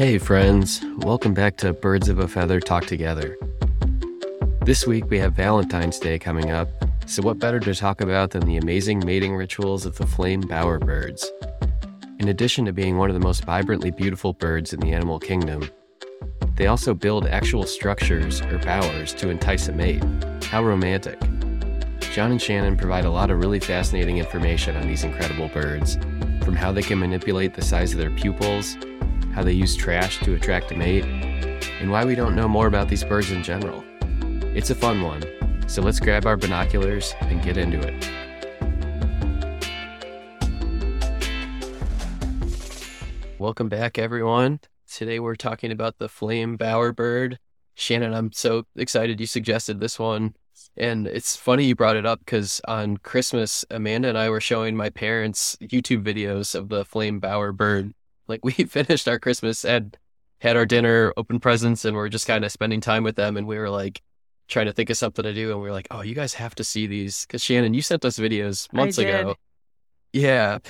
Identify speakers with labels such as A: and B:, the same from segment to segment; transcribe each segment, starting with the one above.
A: Hey, friends. Welcome back to Birds of a Feather Talk Together. This week we have Valentine's Day coming up, so what better to talk about than the amazing mating rituals of the flame bowerbirds? In addition to being one of the most vibrantly beautiful birds in the animal kingdom, they also build actual structures or bowers to entice a mate. How romantic. John and Shannon provide a lot of really fascinating information on these incredible birds, from how they can manipulate the size of their pupils, how they use trash to attract a mate, and why we don't know more about these birds in general. It's a fun one, so let's grab our binoculars and get into it. Welcome back, everyone. Today we're talking about the flame bowerbird. Shannon, I'm so excited you suggested this one. And it's funny you brought it up because on Christmas, Amanda and I were showing my parents YouTube videos of the flame bowerbird. Like we finished our Christmas and had our dinner, open presents, and we are just kind of spending time with them. And we were like trying to think of something to do. And we were like, oh, you guys have to see these. Because Shannon, you sent us videos months ago. Yeah.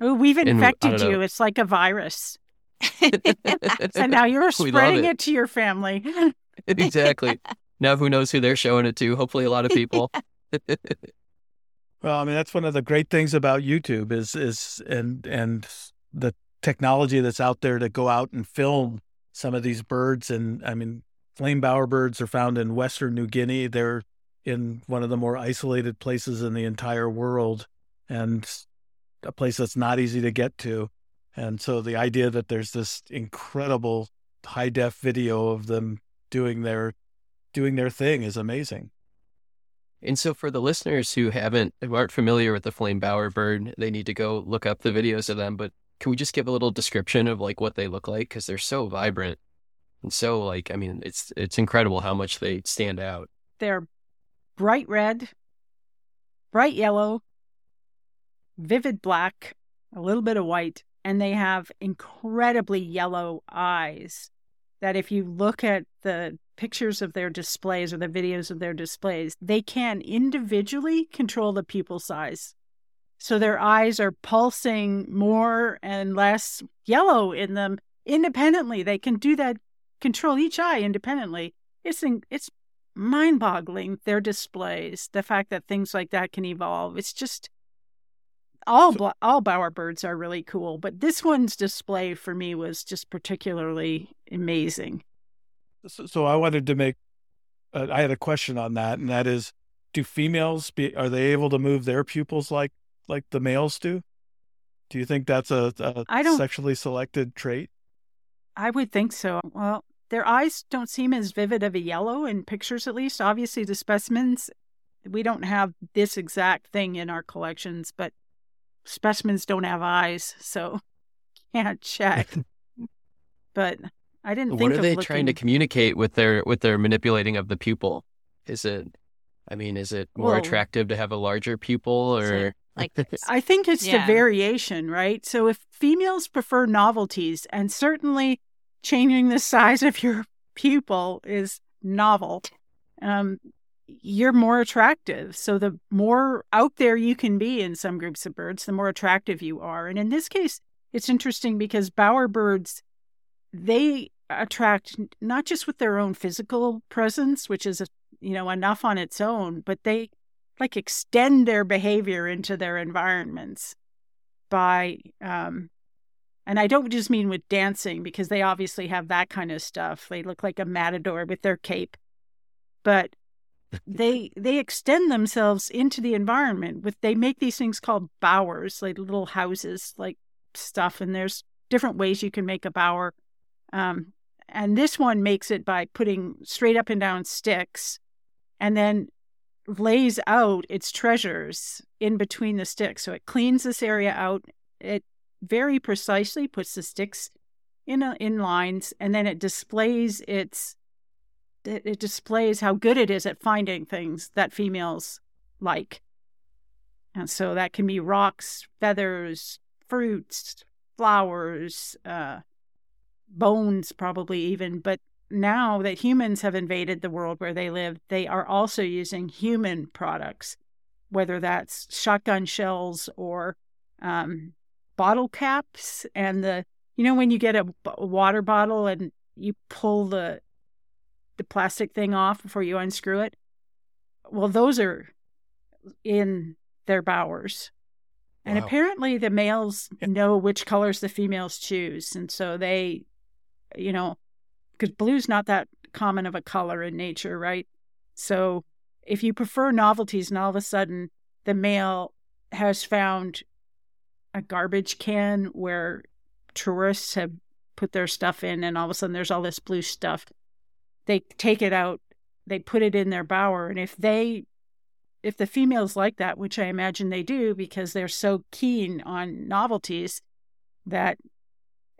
B: Oh, we've infected you. It's like a virus. and now you're spreading it. it to your family.
A: exactly. Now who knows who they're showing it to? Hopefully a lot of people.
C: well, I mean that's one of the great things about YouTube is is and and the technology that's out there to go out and film some of these birds and I mean flame bowerbirds are found in western New Guinea. They're in one of the more isolated places in the entire world and a place that's not easy to get to. And so the idea that there's this incredible high def video of them doing their doing their thing is amazing.
A: And so for the listeners who haven't who aren't familiar with the flame bowerbird, they need to go look up the videos of them, but can we just give a little description of like what they look like because they're so vibrant and so like I mean it's it's incredible how much they stand out.
B: They're bright red, bright yellow, vivid black, a little bit of white, and they have incredibly yellow eyes that if you look at the pictures of their displays or the videos of their displays, they can individually control the pupil size. So their eyes are pulsing more and less yellow in them independently. They can do that, control each eye independently. It's it's mind-boggling their displays. The fact that things like that can evolve. It's just all all bowerbirds are really cool, but this one's display for me was just particularly amazing.
C: So, so I wanted to make, uh, I had a question on that, and that is, do females be are they able to move their pupils like like the males do? Do you think that's a, a I don't, sexually selected trait?
B: I would think so. Well, their eyes don't seem as vivid of a yellow in pictures, at least. Obviously, the specimens, we don't have this exact thing in our collections, but specimens don't have eyes, so can't check. but I didn't
A: what
B: think.
A: What are they looking... trying to communicate with their with their manipulating of the pupil? Is it? I mean, is it more well, attractive to have a larger pupil, or
B: like? I think it's yeah. the variation, right? So if females prefer novelties, and certainly changing the size of your pupil is novel. Um, you're more attractive. So the more out there you can be in some groups of birds, the more attractive you are. And in this case, it's interesting because bowerbirds, they attract not just with their own physical presence, which is you know enough on its own, but they like extend their behavior into their environments by um and I don't just mean with dancing because they obviously have that kind of stuff. They look like a matador with their cape. But they they extend themselves into the environment with they make these things called bowers like little houses like stuff and there's different ways you can make a bower um, and this one makes it by putting straight up and down sticks and then lays out its treasures in between the sticks so it cleans this area out it very precisely puts the sticks in a, in lines and then it displays its it, it displays how good it is at finding things that females like. And so that can be rocks, feathers, fruits, flowers, uh, bones, probably even. But now that humans have invaded the world where they live, they are also using human products, whether that's shotgun shells or um, bottle caps. And the you know when you get a, a water bottle and you pull the the plastic thing off before you unscrew it. Well, those are in their bowers. And wow. apparently the males know which colors the females choose. And so they, you know, because blue's not that common of a color in nature, right? So if you prefer novelties and all of a sudden the male has found a garbage can where tourists have put their stuff in and all of a sudden there's all this blue stuff, they take it out, they put it in their bower. And if they if the females like that, which I imagine they do because they're so keen on novelties that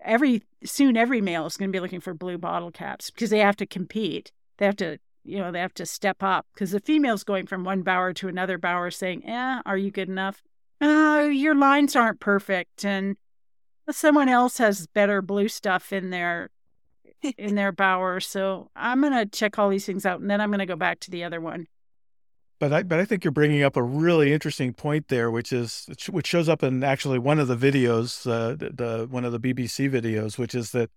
B: every soon every male is going to be looking for blue bottle caps because they have to compete. They have to, you know, they have to step up because the female's going from one bower to another bower saying, "Eh, are you good enough? Uh, your lines aren't perfect and someone else has better blue stuff in their in their bower, so I'm going to check all these things out and then I'm going to go back to the other one."
C: But I, but I think you're bringing up a really interesting point there, which is which shows up in actually one of the videos, uh, the, the one of the BBC videos, which is that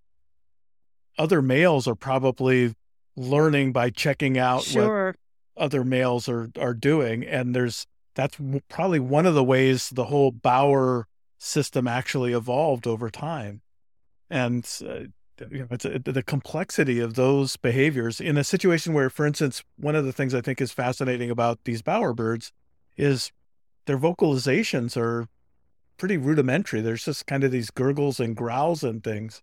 C: other males are probably learning by checking out
B: sure.
C: what other males are are doing, and there's that's probably one of the ways the whole Bower system actually evolved over time, and uh, you know, it's a, the complexity of those behaviors in a situation where, for instance, one of the things I think is fascinating about these bowerbirds is their vocalizations are pretty rudimentary. There's just kind of these gurgles and growls and things.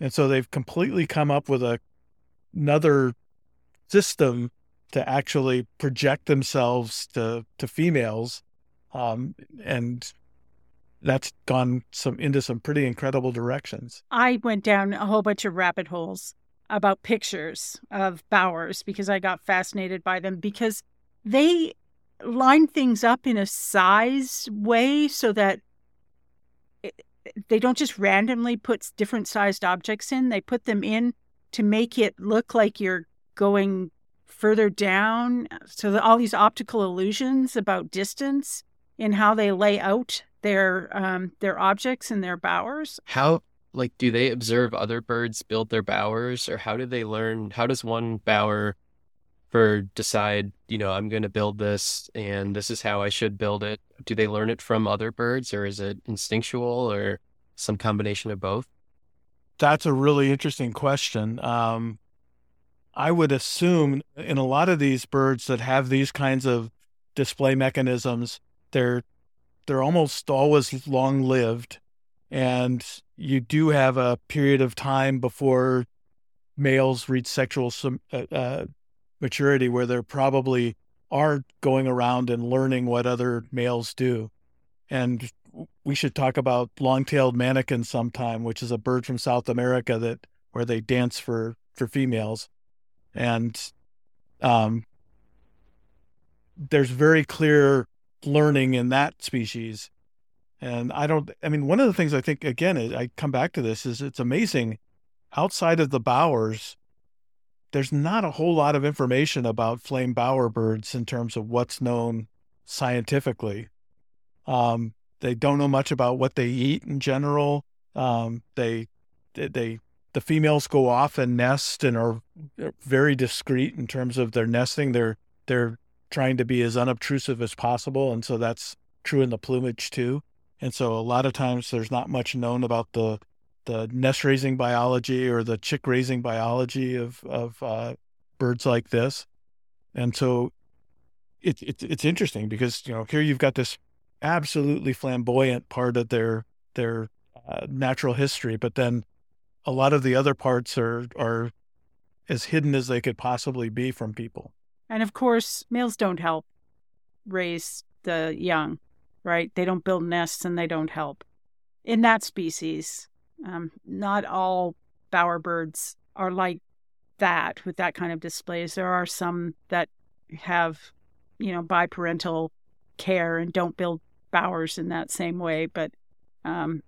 C: And so they've completely come up with a, another system to actually project themselves to, to females. Um, and that's gone some into some pretty incredible directions.
B: I went down a whole bunch of rabbit holes about pictures of bowers because I got fascinated by them because they line things up in a size way so that it, they don't just randomly put different sized objects in. They put them in to make it look like you're going further down. So all these optical illusions about distance in how they lay out their um, their objects and their bowers.
A: How like do they observe other birds build their bowers, or how do they learn? How does one bower bird decide? You know, I'm going to build this, and this is how I should build it. Do they learn it from other birds, or is it instinctual, or some combination of both?
C: That's a really interesting question. Um, I would assume in a lot of these birds that have these kinds of display mechanisms, they're they're almost always long lived. And you do have a period of time before males reach sexual uh, uh, maturity where they're probably are going around and learning what other males do. And we should talk about long-tailed manakin sometime, which is a bird from South America that where they dance for for females, and um, there's very clear learning in that species. And I don't, I mean, one of the things I think, again, I come back to this is it's amazing. Outside of the bowers, there's not a whole lot of information about flame bower birds in terms of what's known scientifically. Um, they don't know much about what they eat in general. Um, they, they, the females go off and nest and are very discreet in terms of their nesting. They're, they're trying to be as unobtrusive as possible. And so that's true in the plumage too. And so a lot of times there's not much known about the the nest raising biology or the chick raising biology of of uh, birds like this. And so it's it, it's interesting because you know here you've got this absolutely flamboyant part of their their uh, natural history, but then a lot of the other parts are are as hidden as they could possibly be from people.
B: And of course, males don't help raise the young, right? They don't build nests and they don't help. In that species, um, not all bowerbirds are like that with that kind of displays. There are some that have, you know, biparental care and don't build bowers in that same way, but um,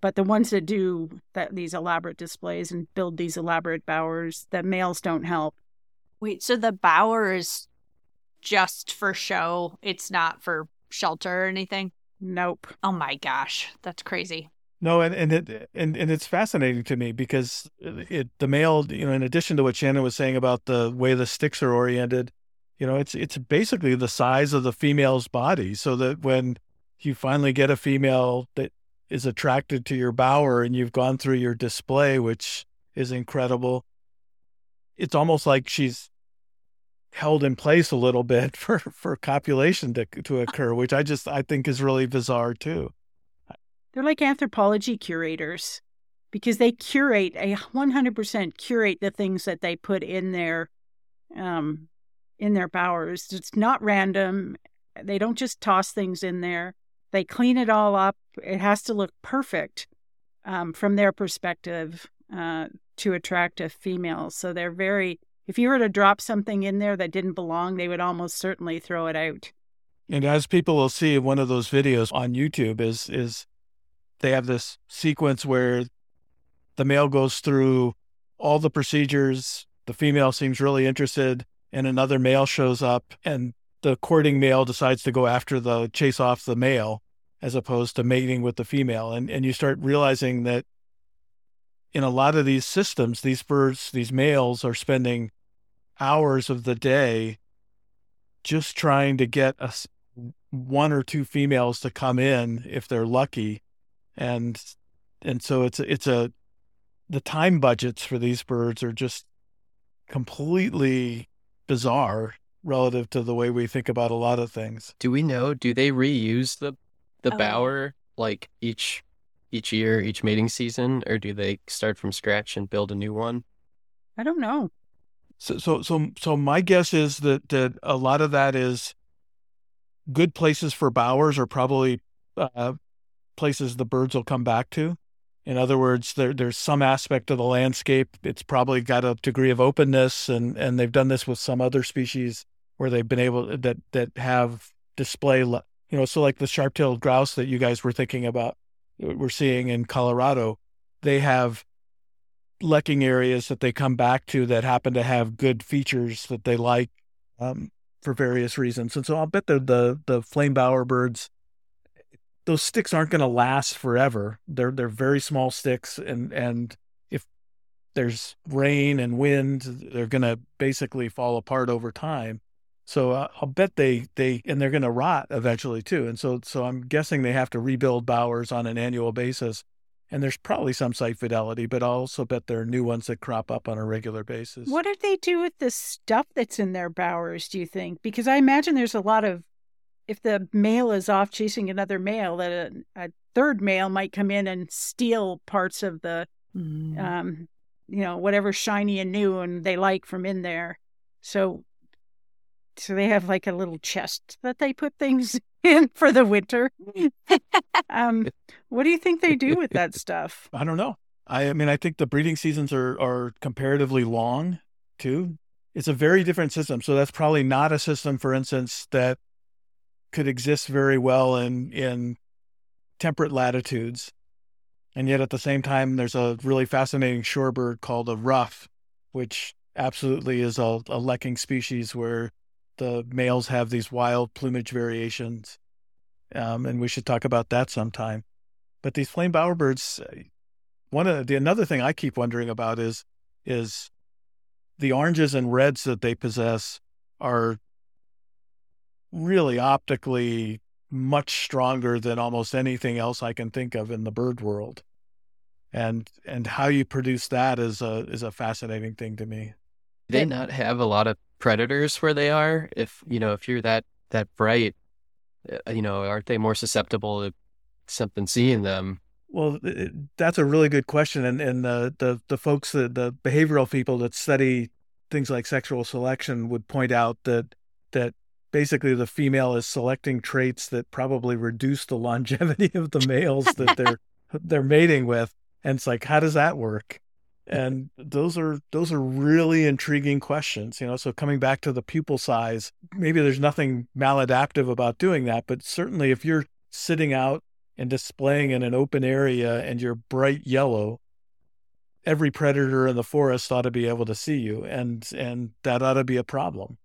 B: but the ones that do that these elaborate displays and build these elaborate bowers, the males don't help.
D: Wait, so the bower is just for show? It's not for shelter or anything?
B: Nope.
D: Oh my gosh, that's crazy.
C: No, and and it and, and it's fascinating to me because it the male, you know, in addition to what Shannon was saying about the way the sticks are oriented, you know, it's it's basically the size of the female's body, so that when you finally get a female that is attracted to your bower and you've gone through your display, which is incredible, it's almost like she's held in place a little bit for for copulation to to occur, which I just I think is really bizarre too.
B: They're like anthropology curators because they curate a 100% curate the things that they put in their um in their bowers. It's not random. They don't just toss things in there. They clean it all up. It has to look perfect um, from their perspective uh, to attract a female. So they're very if you were to drop something in there that didn't belong, they would almost certainly throw it out.
C: And as people will see one of those videos on YouTube is is they have this sequence where the male goes through all the procedures, the female seems really interested, and another male shows up and the courting male decides to go after the chase off the male as opposed to mating with the female. And and you start realizing that in a lot of these systems, these birds, these males are spending hours of the day just trying to get a, one or two females to come in if they're lucky and and so it's it's a the time budgets for these birds are just completely bizarre relative to the way we think about a lot of things.
A: Do we know? Do they reuse the the oh. bower like each each year, each mating season, or do they start from scratch and build a new one?
B: I don't know.
C: So, so, so, so my guess is that that a lot of that is good places for bowers are probably uh, places the birds will come back to. In other words, there, there's some aspect of the landscape. It's probably got a degree of openness, and and they've done this with some other species where they've been able that that have display. You know, so like the sharp-tailed grouse that you guys were thinking about, we're seeing in Colorado, they have lekking areas that they come back to that happen to have good features that they like um, for various reasons. And so I'll bet the the the flame bower birds, those sticks aren't going to last forever. They're they're very small sticks, and and if there's rain and wind, they're going to basically fall apart over time. So uh, I'll bet they they and they're going to rot eventually too. And so so I'm guessing they have to rebuild bowers on an annual basis and there's probably some site fidelity, but I'll also bet there are new ones that crop up on a regular basis.
B: What did they do with the stuff that's in their bowers, do you think? Because I imagine there's a lot of, if the male is off chasing another male, that a, a third male might come in and steal parts of the, mm. um, you know, whatever shiny and new and they like from in there. So so they have like a little chest that they put things in for the winter. um, what do you think they do with that stuff?
C: I don't know. I, I mean, I think the breeding seasons are are comparatively long too. It's a very different system. So that's probably not a system, for instance, that could exist very well in in temperate latitudes. And yet at the same time, there's a really fascinating shorebird called a ruff, which absolutely is a, a lekking species where the males have these wild plumage variations, um, and we should talk about that sometime. But these flame bowerbirds, uh, one of the another thing I keep wondering about is is the oranges and reds that they possess are really optically much stronger than almost anything else I can think of in the bird world. And and how you produce that is a is a fascinating thing to me.
A: They not have a lot of predators where they are? If you know, if you're that that bright, uh, you know, aren't they more susceptible to something seeing them?
C: Well, that's a really good question, and and the the the folks that the behavioral people that study things like sexual selection would point out that that basically the female is selecting traits that probably reduce the longevity of the males that they're they're mating with, and it's like, how does that work? And those are those are really intriguing questions you know so coming back to the pupil size maybe there's nothing maladaptive about doing that but certainly if you're sitting out and displaying in an open area and you're bright yellow every predator in the forest ought to be able to see you and and that ought to be a problem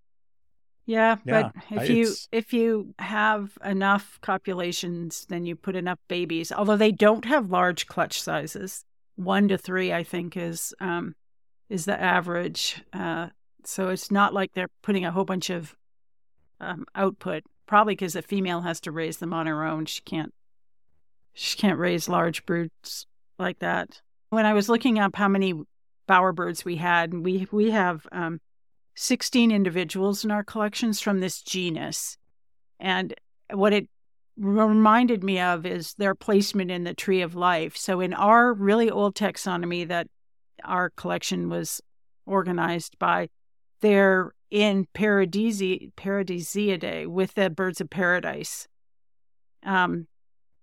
B: Yeah, yeah, but if you if you have enough copulations, then you put enough babies. Although they don't have large clutch sizes, one to three, I think, is um, is the average. Uh, so it's not like they're putting a whole bunch of um, output. Probably because the female has to raise them on her own. She can't. She can't raise large broods like that. When I was looking up how many bowerbirds we had, we we have um, 16 individuals in our collections from this genus. And what it reminded me of is their placement in the tree of life. So, in our really old taxonomy that our collection was organized by, they're in Paradisi- Paradisiidae with the birds of paradise. Um,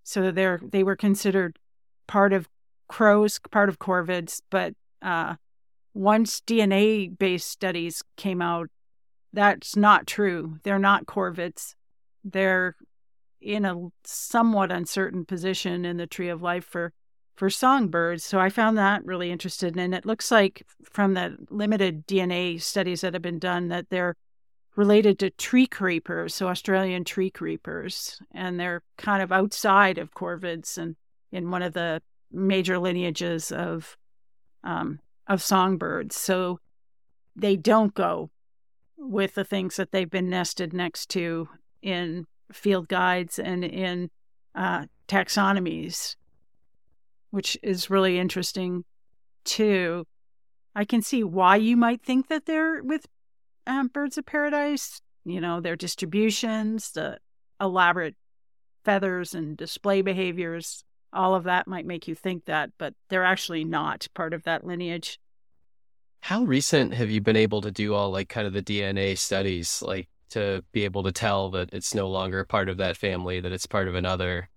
B: so they're they were considered part of crows, part of corvids, but uh, once DNA based studies came out, that's not true. They're not corvids. They're in a somewhat uncertain position in the tree of life for for songbirds. So I found that really interesting. And it looks like from the limited DNA studies that have been done that they're related to tree creepers, so Australian tree creepers, and they're kind of outside of corvids and in one of the major lineages of um, of songbirds. So they don't go with the things that they've been nested next to in field guides and in uh, taxonomies, which is really interesting too. I can see why you might think that they're with um, birds of paradise. You know, their distributions, the elaborate feathers and display behaviors, all of that might make you think that, but they're actually not part of that lineage.
A: How recent have you been able to do all like kind of the DNA studies, like to be able to tell that it's no longer part of that family, that it's part of another?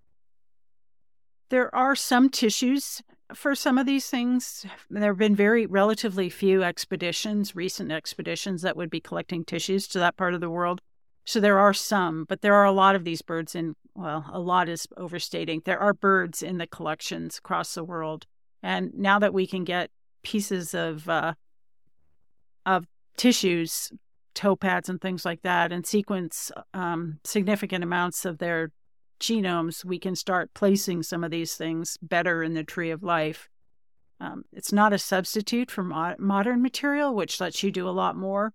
B: There are some tissues for some of these things. There have been very relatively few expeditions, recent expeditions, that would be collecting tissues to that part of the world. So there are some, but there are a lot of these birds in, well, a lot is overstating. There are birds in the collections across the world. And now that we can get pieces of, uh, of tissues, toe pads and things like that, and sequence um, significant amounts of their genomes, we can start placing some of these things better in the tree of life. Um, it's not a substitute for mo- modern material, which lets you do a lot more.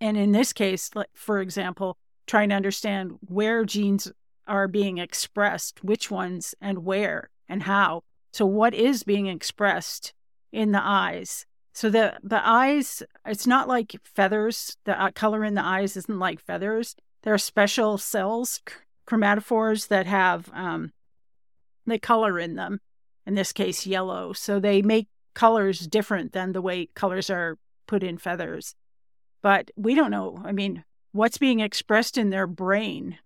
B: And in this case, for example, trying to understand where genes are being expressed, which ones and where and how. So what is being expressed in the eyes? So the the eyes, it's not like feathers. The uh, color in the eyes isn't like feathers. There are special cells, chromatophores that have um, the color in them. In this case, yellow. So they make colors different than the way colors are put in feathers but we don't know. I mean, what's being expressed in their brain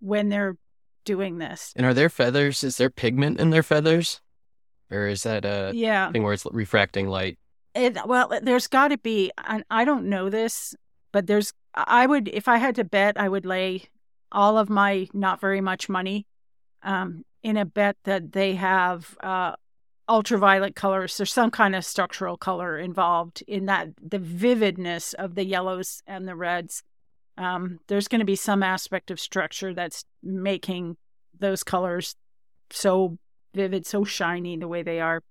B: when they're doing this?
A: And are there feathers? Is there pigment in their feathers? Or is that a
B: yeah.
A: thing where it's refracting light?
B: It, well, there's got to be. And I don't know this, but there's. I would, if I had to bet, I would lay all of my not very much money um, in a bet that they have uh, ultraviolet colors. There's some kind of structural color involved in that, the vividness of the yellows and the reds. Um, there's going to be some aspect of structure that's making those colors so vivid, so shiny the way they are.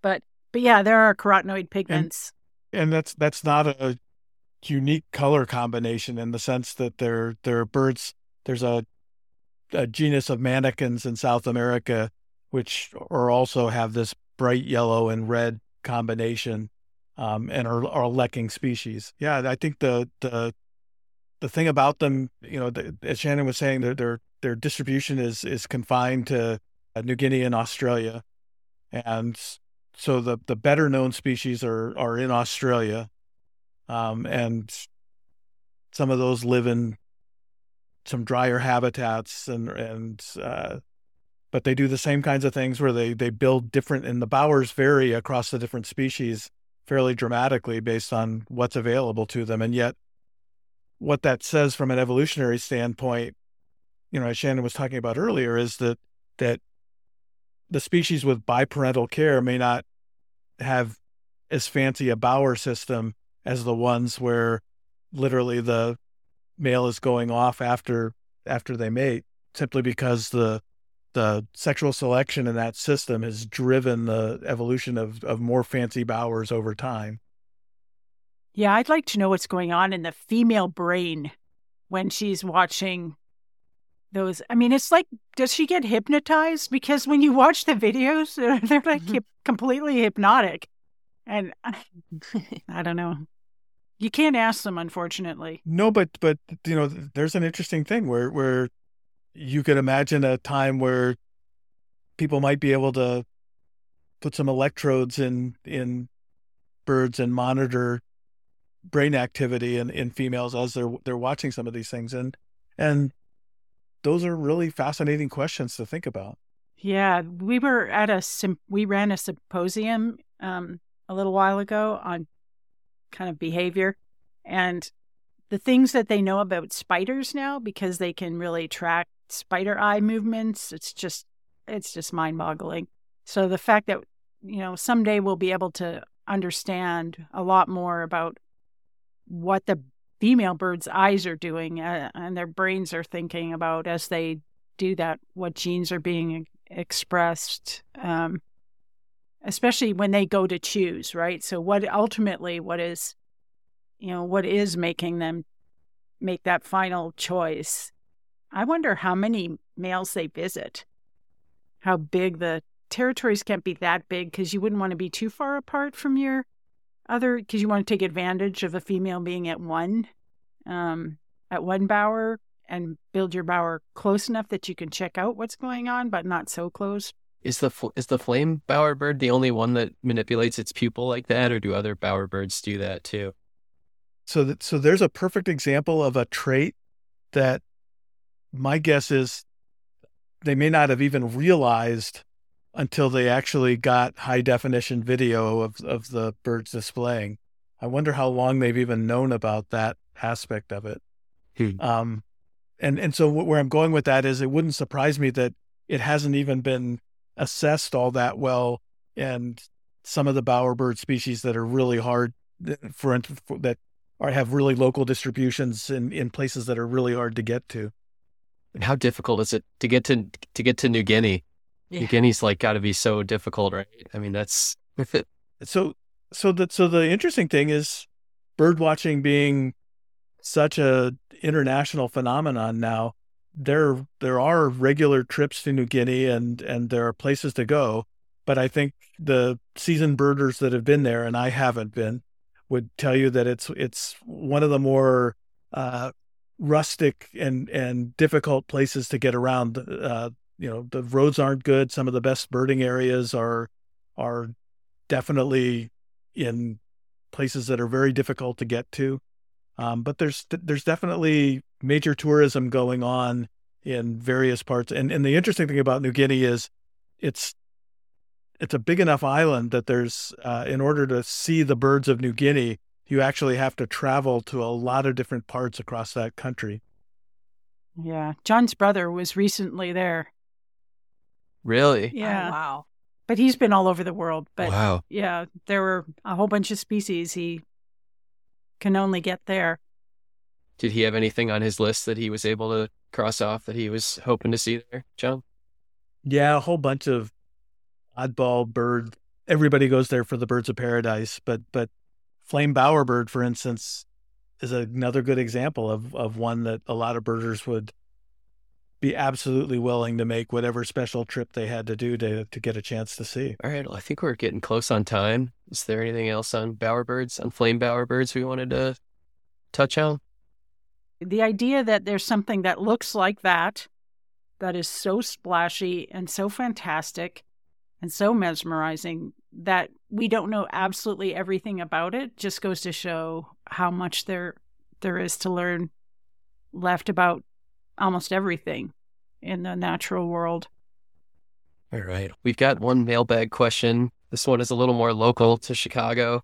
B: But but yeah, there are carotenoid pigments.
C: And, and that's that's not a unique color combination in the sense that there there are birds. There's a a genus of manakins in South America which are also have this bright yellow and red combination, um, and are, are lekking species. Yeah, I think the the the thing about them, you know, the, as Shannon was saying, their their their distribution is is confined to New Guinea and Australia, and so the the better known species are are in Australia, um, and some of those live in some drier habitats and and uh, but they do the same kinds of things where they they build different and the bowers vary across the different species fairly dramatically based on what's available to them and yet what that says from an evolutionary standpoint you know as shannon was talking about earlier is that that the species with biparental care may not have as fancy a bower system as the ones where literally the male is going off after after they mate, simply because the the sexual selection in that system has driven the evolution of, of more fancy bowers over time.
B: Yeah, I'd like to know what's going on in the female brain when she's watching those. I mean, it's like, does she get hypnotized? Because when you watch the videos, they're like mm-hmm. completely hypnotic. And I don't know. You can't ask them, unfortunately.
C: No, but but you know, there's an interesting thing where where you could imagine a time where people might be able to put some electrodes in in birds and monitor brain activity in, in females as they're they're watching some of these things and and those are really fascinating questions to think about.
B: Yeah we were at a we ran a symposium um, a little while ago on kind of behavior and the things that they know about spiders now because they can really track spider eye movements it's just it's just mind boggling so the fact that you know someday we'll be able to understand a lot more about what the female bird's eyes are doing uh, and their brains are thinking about as they do that, what genes are being expressed, um, especially when they go to choose, right? So, what ultimately, what is, you know, what is making them make that final choice? I wonder how many males they visit, how big the territories can't be that big because you wouldn't want to be too far apart from your other because you want to take advantage of a female being at one um at one bower and build your bower close enough that you can check out what's going on but not so close.
A: Is the is the flame bowerbird the only one that manipulates its pupil like that or do other bowerbirds do that too?
C: So that so there's a perfect example of a trait that my guess is they may not have even realized until they actually got high definition video of, of the birds displaying. I wonder how long they've even known about that aspect of it. Hmm. Um, and and so where I'm going with that is it wouldn't surprise me that it hasn't even been assessed all that well, and some of the bowerbird species that are really hard for, for that are have really local distributions in in places that are really hard to get to.
A: And how difficult is it to get to to get to New Guinea? Yeah. Guinea's like got to be so difficult, right? I mean, that's.
C: So, so the so the interesting thing is, bird watching being such a international phenomenon now. There, there are regular trips to New Guinea, and and there are places to go. But I think the seasoned birders that have been there, and I haven't been, would tell you that it's it's one of the more uh, rustic and and difficult places to get around. Uh, you know the roads aren't good. Some of the best birding areas are are definitely in places that are very difficult to get to. Um, but there's there's definitely major tourism going on in various parts. And and the interesting thing about New Guinea is it's it's a big enough island that there's uh, in order to see the birds of New Guinea, you actually have to travel to a lot of different parts across that country.
B: Yeah, John's brother was recently there.
A: Really?
B: Oh, yeah.
D: Oh, wow.
B: But he's been all over the world. But
A: wow.
B: yeah, there were a whole bunch of species he can only get there.
A: Did he have anything on his list that he was able to cross off that he was hoping to see there, John?
C: Yeah, a whole bunch of oddball bird. Everybody goes there for the birds of paradise, but but flame bowerbird, for instance, is another good example of of one that a lot of birders would be absolutely willing to make whatever special trip they had to do to to get a chance to see.
A: All right, well, I think we're getting close on time. Is there anything else on bowerbirds, on flame bowerbirds we wanted to touch on?
B: The idea that there's something that looks like that that is so splashy and so fantastic and so mesmerizing that we don't know absolutely everything about it just goes to show how much there there is to learn left about almost everything in the natural world.
A: All right. We've got one mailbag question. This one is a little more local to Chicago,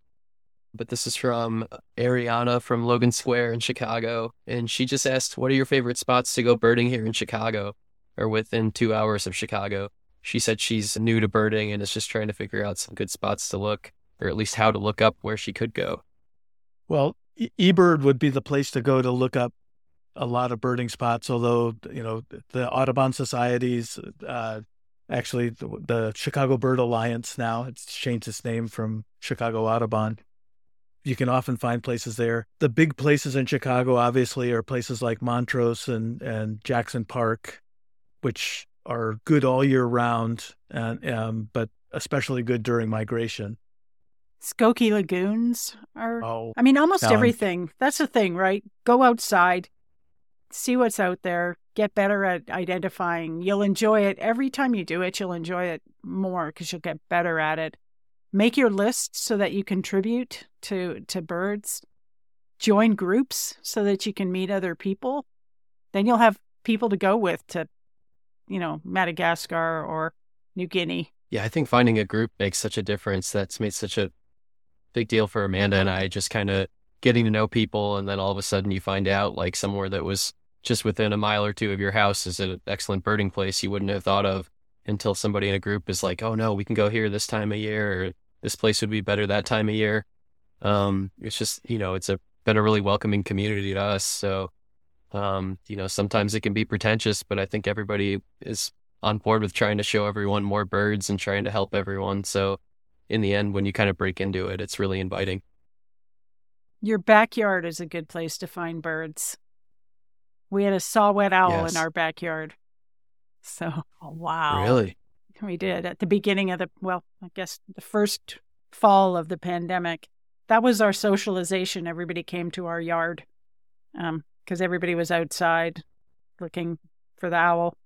A: but this is from Ariana from Logan Square in Chicago. And she just asked, What are your favorite spots to go birding here in Chicago or within two hours of Chicago? She said she's new to birding and is just trying to figure out some good spots to look, or at least how to look up where she could go.
C: Well, eBird would be the place to go to look up a lot of birding spots. Although you know the Audubon societies, uh, actually the, the, Chicago Bird Alliance now it's changed its name from Chicago Audubon. You can often find places there. The big places in Chicago, obviously, are places like Montrose and and Jackson Park, which are good all year round, and um, but especially good during migration.
B: Skokie lagoons are. Oh, I mean, almost everything. That's the thing, right? Go outside, see what's out there, get better at identifying. You'll enjoy it every time you do it. You'll enjoy it more because you'll get better at it. Make your list so that you contribute to to birds. Join groups so that you can meet other people. Then you'll have people to go with to, you know, Madagascar or New Guinea.
A: Yeah, I think finding a group makes such a difference. That's made such a big deal for Amanda and I, just kind of getting to know people. And then all of a sudden you find out like somewhere that was just within a mile or two of your house is an excellent birding place you wouldn't have thought of until somebody in a group is like, oh no, we can go here this time of year, or this place would be better that time of year. Um, it's just, you know, it's a, been a really welcoming community to us. So, um, you know, sometimes it can be pretentious, but I think everybody is on board with trying to show everyone more birds and trying to help everyone. So, in the end, when you kind of break into it, it's really inviting.
B: Your backyard is a good place to find birds. We had a saw-whet owl yes. in our backyard. So,
D: oh, wow.
A: Really?
B: We did at the beginning of the, well, I guess the first fall of the pandemic. That was our socialization. Everybody came to our yard because um, everybody was outside looking for the owl.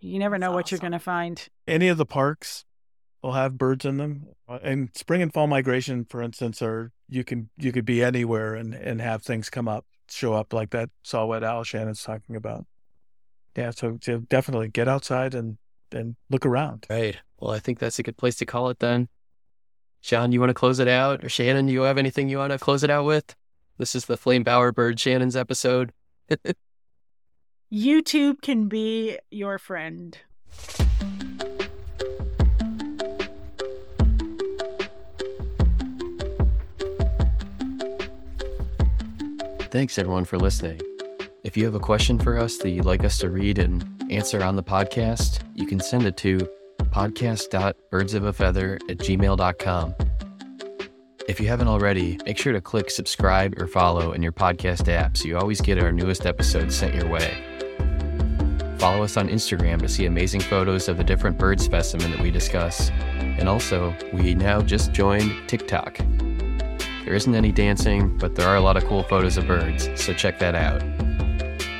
B: You never know That's what awesome. you're going to find.
C: Any of the parks will have birds in them. And uh, spring and fall migration, for instance, are you can you could be anywhere and and have things come up, show up like that saw-whet owl Shannon's talking about. Yeah, so, so definitely get outside and and look around.
A: Right. Well, I think that's a good place to call it then. Sean, you want to close it out? Or Shannon, do you have anything you want to close it out with? This is the Flame Bowerbird Shannon's episode.
B: YouTube can be your friend.
A: Thanks everyone for listening. If you have a question for us that you'd like us to read and answer on the podcast, you can send it to podcast.birdsofaFeather at gmail.com. If you haven't already, make sure to click subscribe or follow in your podcast app so you always get our newest episodes sent your way. Follow us on Instagram to see amazing photos of the different bird specimen that we discuss. And also, we now just joined TikTok. There isn't any dancing, but there are a lot of cool photos of birds, so check that out.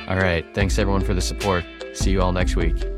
A: All right, thanks everyone for the support. See you all next week.